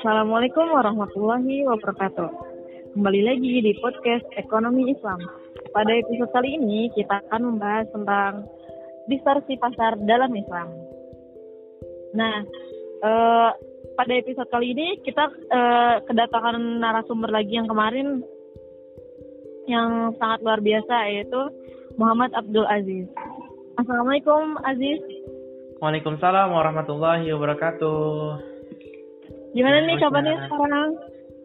Assalamualaikum warahmatullahi wabarakatuh. Kembali lagi di podcast Ekonomi Islam. Pada episode kali ini kita akan membahas tentang distorsi pasar dalam Islam. Nah, eh, pada episode kali ini kita eh, kedatangan narasumber lagi yang kemarin yang sangat luar biasa yaitu Muhammad Abdul Aziz. Assalamualaikum Aziz. Waalaikumsalam warahmatullahi wabarakatuh. Gimana nih kabarnya sekarang?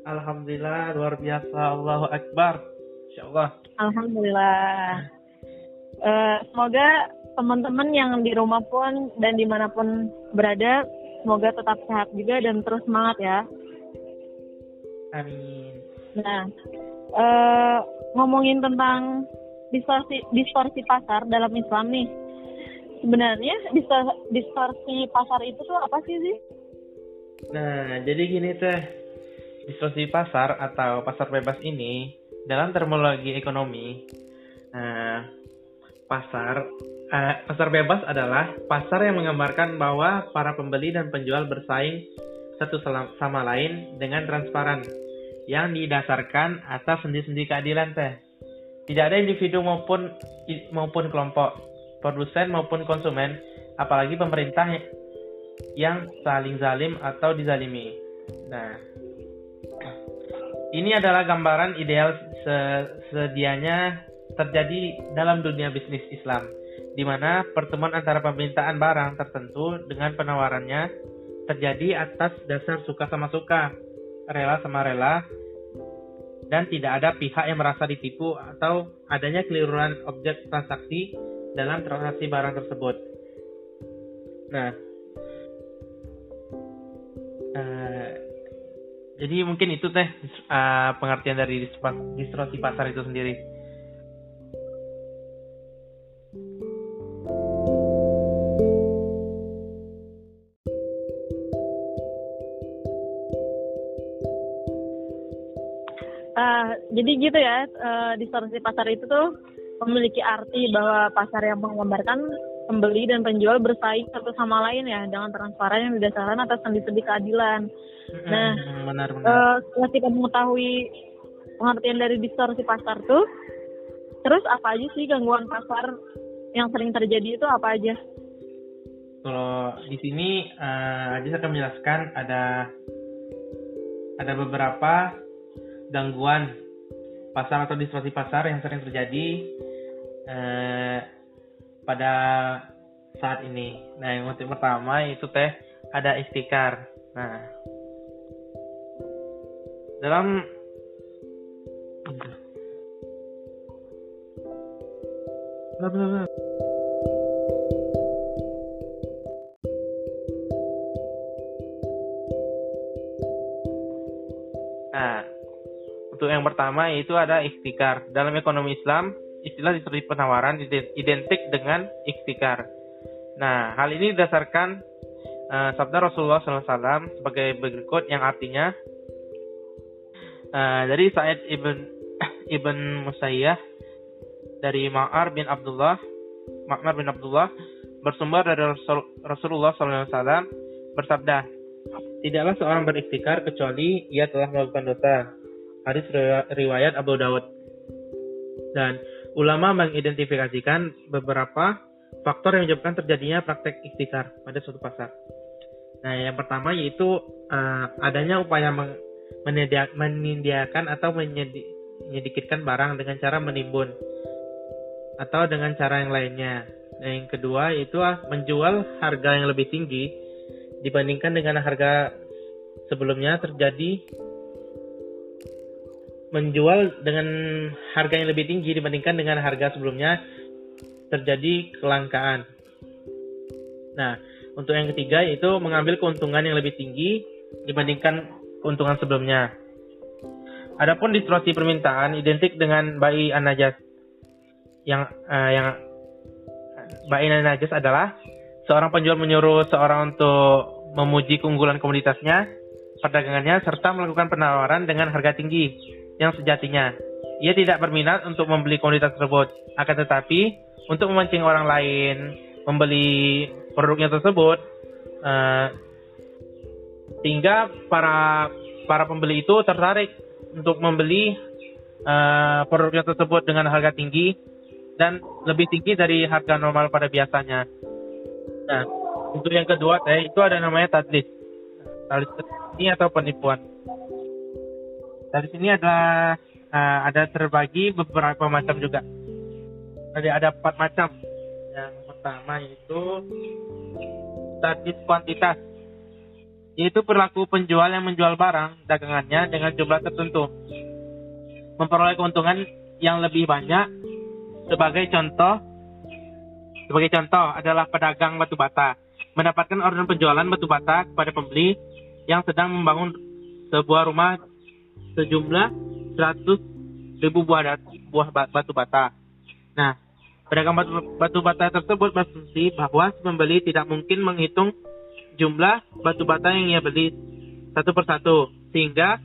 Alhamdulillah luar biasa. Allahu Akbar. Insya Allah. Alhamdulillah. Uh, semoga teman-teman yang di rumah pun dan di mana pun berada, semoga tetap sehat juga dan terus semangat ya. Amin. Nah, uh, ngomongin tentang distorsi distorsi pasar dalam Islam nih. Sebenarnya distorsi pasar itu tuh apa sih sih? Nah, jadi gini teh, distorsi pasar atau pasar bebas ini dalam terminologi ekonomi, nah, pasar uh, pasar bebas adalah pasar yang menggambarkan bahwa para pembeli dan penjual bersaing satu sama lain dengan transparan yang didasarkan atas sendi-sendi keadilan teh. Tidak ada individu maupun maupun kelompok, produsen maupun konsumen, apalagi pemerintah yang saling zalim atau dizalimi. Nah, ini adalah gambaran ideal sedianya terjadi dalam dunia bisnis Islam, di mana pertemuan antara permintaan barang tertentu dengan penawarannya terjadi atas dasar suka sama suka, rela sama rela, dan tidak ada pihak yang merasa ditipu atau adanya keliruan objek transaksi dalam transaksi barang tersebut. Nah, Uh, jadi mungkin itu teh uh, pengertian dari distorsi pasar itu sendiri. Uh, jadi gitu ya, uh, distorsi pasar itu tuh memiliki arti bahwa pasar yang menggambarkan pembeli dan penjual bersaing satu sama lain ya dengan transparan yang didasarkan atas sendi-sendi keadilan. Nah, benar, benar. Uh, setelah kita mengetahui pengertian dari distorsi pasar tuh, terus apa aja sih gangguan pasar yang sering terjadi itu apa aja? Kalau di sini uh, Ajis akan menjelaskan ada ada beberapa gangguan pasar atau distorsi pasar yang sering terjadi uh, pada saat ini. Nah, yang pertama itu teh ada istiqar. Nah, dalam bla bla bla. Nah, untuk yang pertama itu ada ikhtikar. Dalam ekonomi Islam, istilah disebut penawaran identik dengan ikhtikar. Nah, hal ini didasarkan uh, sabda Rasulullah SAW sebagai berikut yang artinya uh, dari Sa'id ibn ibn Musayyah dari Ma'ar bin Abdullah Ma'mar bin Abdullah bersumber dari Rasul, Rasulullah SAW bersabda tidaklah seorang berikhtikar kecuali ia telah melakukan dosa hadis riwayat Abu Dawud dan ulama mengidentifikasikan beberapa faktor yang menyebabkan terjadinya praktek ikhtikar pada suatu pasar. Nah, yang pertama yaitu uh, adanya upaya menyediakan atau menyedikitkan barang dengan cara menimbun atau dengan cara yang lainnya. Nah, yang kedua yaitu uh, menjual harga yang lebih tinggi dibandingkan dengan harga sebelumnya terjadi menjual dengan harga yang lebih tinggi dibandingkan dengan harga sebelumnya terjadi kelangkaan. Nah, untuk yang ketiga yaitu mengambil keuntungan yang lebih tinggi dibandingkan keuntungan sebelumnya. Adapun distorsi permintaan identik dengan bayi anajas. Yang uh, yang bayi anajas adalah seorang penjual menyuruh seorang untuk memuji keunggulan komoditasnya, perdagangannya serta melakukan penawaran dengan harga tinggi yang sejatinya. Ia tidak berminat untuk membeli komoditas tersebut, akan tetapi untuk memancing orang lain membeli produknya tersebut, uh, sehingga para para pembeli itu tertarik untuk membeli uh, produknya tersebut dengan harga tinggi dan lebih tinggi dari harga normal pada biasanya. Nah, untuk yang kedua teh itu ada namanya tadlis. Tadlis ini atau penipuan. Dari sini adalah uh, ada terbagi beberapa macam juga. Jadi ada empat macam. Yang pertama itu tadlis kuantitas yaitu perilaku penjual yang menjual barang dagangannya dengan jumlah tertentu. Memperoleh keuntungan yang lebih banyak sebagai contoh sebagai contoh adalah pedagang batu bata mendapatkan order penjualan batu bata kepada pembeli yang sedang membangun sebuah rumah sejumlah 100 ribu buah, buah batu bata. Nah, pedagang batu, batu bata tersebut berfungsi bahwa pembeli tidak mungkin menghitung jumlah batu bata yang ia beli satu persatu sehingga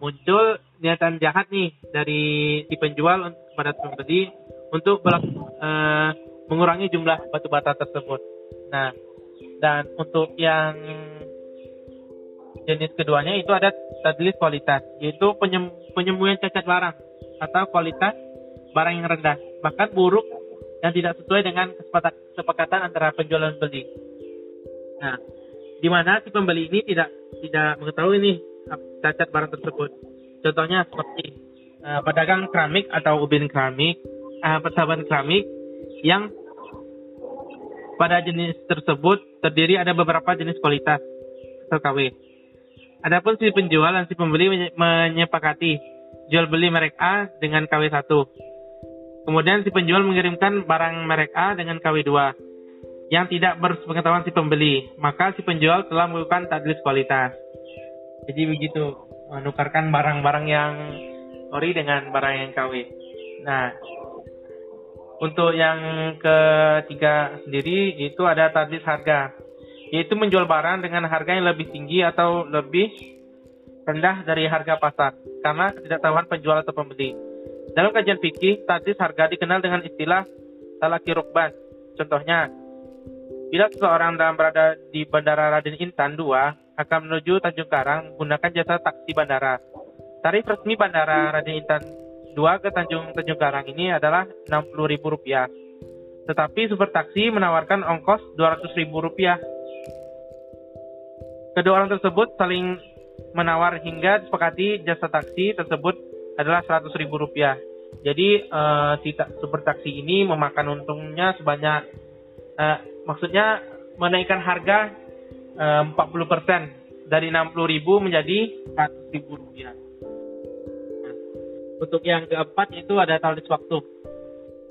muncul niatan jahat nih dari si penjual kepada pembeli untuk uh, mengurangi jumlah batu bata tersebut. Nah, dan untuk yang jenis keduanya itu ada tadlis kualitas, yaitu penyem, penyembuhan cacat barang atau kualitas barang yang rendah, bahkan buruk yang tidak sesuai dengan kesepakatan antara penjual dan beli. Nah, di mana si pembeli ini tidak tidak mengetahui nih cacat barang tersebut. Contohnya seperti uh, pedagang keramik atau ubin keramik, uh, persahabat keramik yang pada jenis tersebut terdiri ada beberapa jenis kualitas atau KW. Adapun si penjual dan si pembeli menyepakati jual beli merek A dengan KW 1. Kemudian si penjual mengirimkan barang merek A dengan KW 2 yang tidak berpengetahuan si pembeli, maka si penjual telah melakukan tadlis kualitas. Jadi begitu, menukarkan barang-barang yang ori dengan barang yang KW. Nah, untuk yang ketiga sendiri itu ada tadlis harga, yaitu menjual barang dengan harga yang lebih tinggi atau lebih rendah dari harga pasar karena ketidaktahuan penjual atau pembeli. Dalam kajian fikih, tadlis harga dikenal dengan istilah talaki rukban. Contohnya, Bila seseorang dalam berada di Bandara Raden Intan 2 akan menuju Tanjung Karang menggunakan jasa taksi bandara. Tarif resmi Bandara Raden Intan 2 ke Tanjung Tanjung Karang ini adalah Rp60.000. Tetapi super taksi menawarkan ongkos Rp200.000. Kedua orang tersebut saling menawar hingga disepakati jasa taksi tersebut adalah Rp100.000. Jadi uh, si super taksi ini memakan untungnya sebanyak uh, maksudnya menaikkan harga eh, 40% dari 60.000 menjadi 100.000 rupiah. Nah, untuk yang keempat itu ada talis waktu.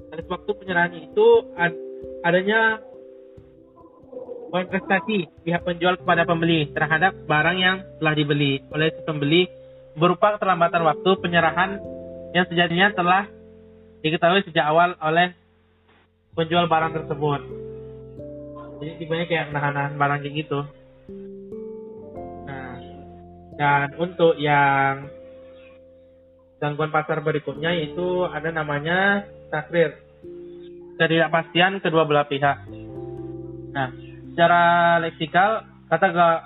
Talis waktu penyerahan itu ad, adanya prestasi pihak penjual kepada pembeli terhadap barang yang telah dibeli. Oleh si pembeli berupa keterlambatan waktu penyerahan yang sejatinya telah diketahui sejak awal oleh penjual barang tersebut. Jadi tipenya kayak nahan-nahan barang kayak gitu. Nah dan untuk yang gangguan pasar berikutnya itu ada namanya takrir. Ketidakpastian kedua belah pihak. Nah secara leksikal kata gak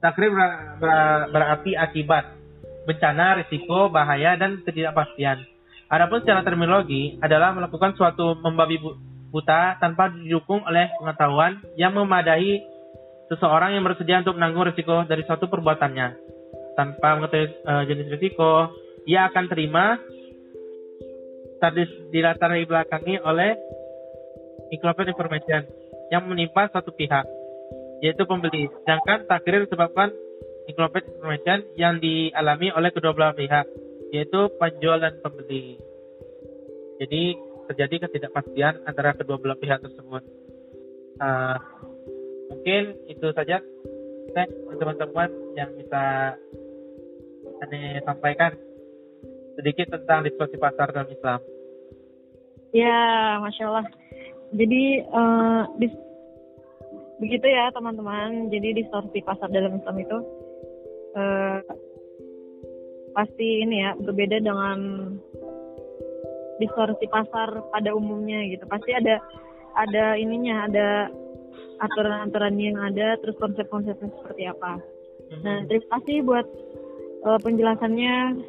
takrir ber, ber, berarti akibat bencana, risiko, bahaya, dan ketidakpastian. Adapun secara terminologi adalah melakukan suatu membabi buta tanpa didukung oleh pengetahuan yang memadai seseorang yang bersedia untuk menanggung risiko dari suatu perbuatannya. Tanpa mengetahui uh, jenis risiko, ia akan terima tadi dilatar belakangi oleh incomplete information yang menimpa satu pihak, yaitu pembeli. Sedangkan takdir disebabkan incomplete information yang dialami oleh kedua belah pihak, yaitu penjual dan pembeli. Jadi terjadi ketidakpastian antara kedua belah pihak tersebut. Uh, mungkin itu saja teman-teman yang bisa saya sampaikan sedikit tentang diskusi pasar dalam Islam. Ya, masya Allah. Jadi uh, dis begitu ya teman-teman. Jadi distorsi pasar dalam Islam itu uh, pasti ini ya berbeda dengan distorsi pasar pada umumnya gitu. Pasti ada ada ininya ada aturan-aturan yang ada terus konsep-konsepnya seperti apa. Nah, terima kasih buat uh, penjelasannya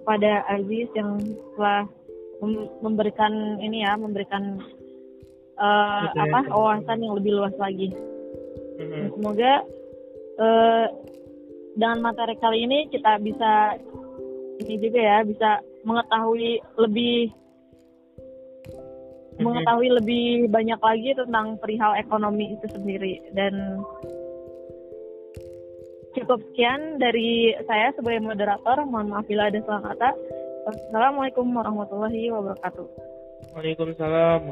kepada Aziz yang telah mem- memberikan ini ya, memberikan uh, apa wawasan yang lebih luas lagi. Mhm. Dan semoga uh, dengan materi kali ini kita bisa ini juga ya, bisa mengetahui lebih Mhm. mengetahui lebih banyak lagi tentang perihal ekonomi itu sendiri dan cukup sekian dari saya sebagai moderator mohon maaf bila ada salah kata wassalamualaikum warahmatullahi wabarakatuh Waalaikumsalam.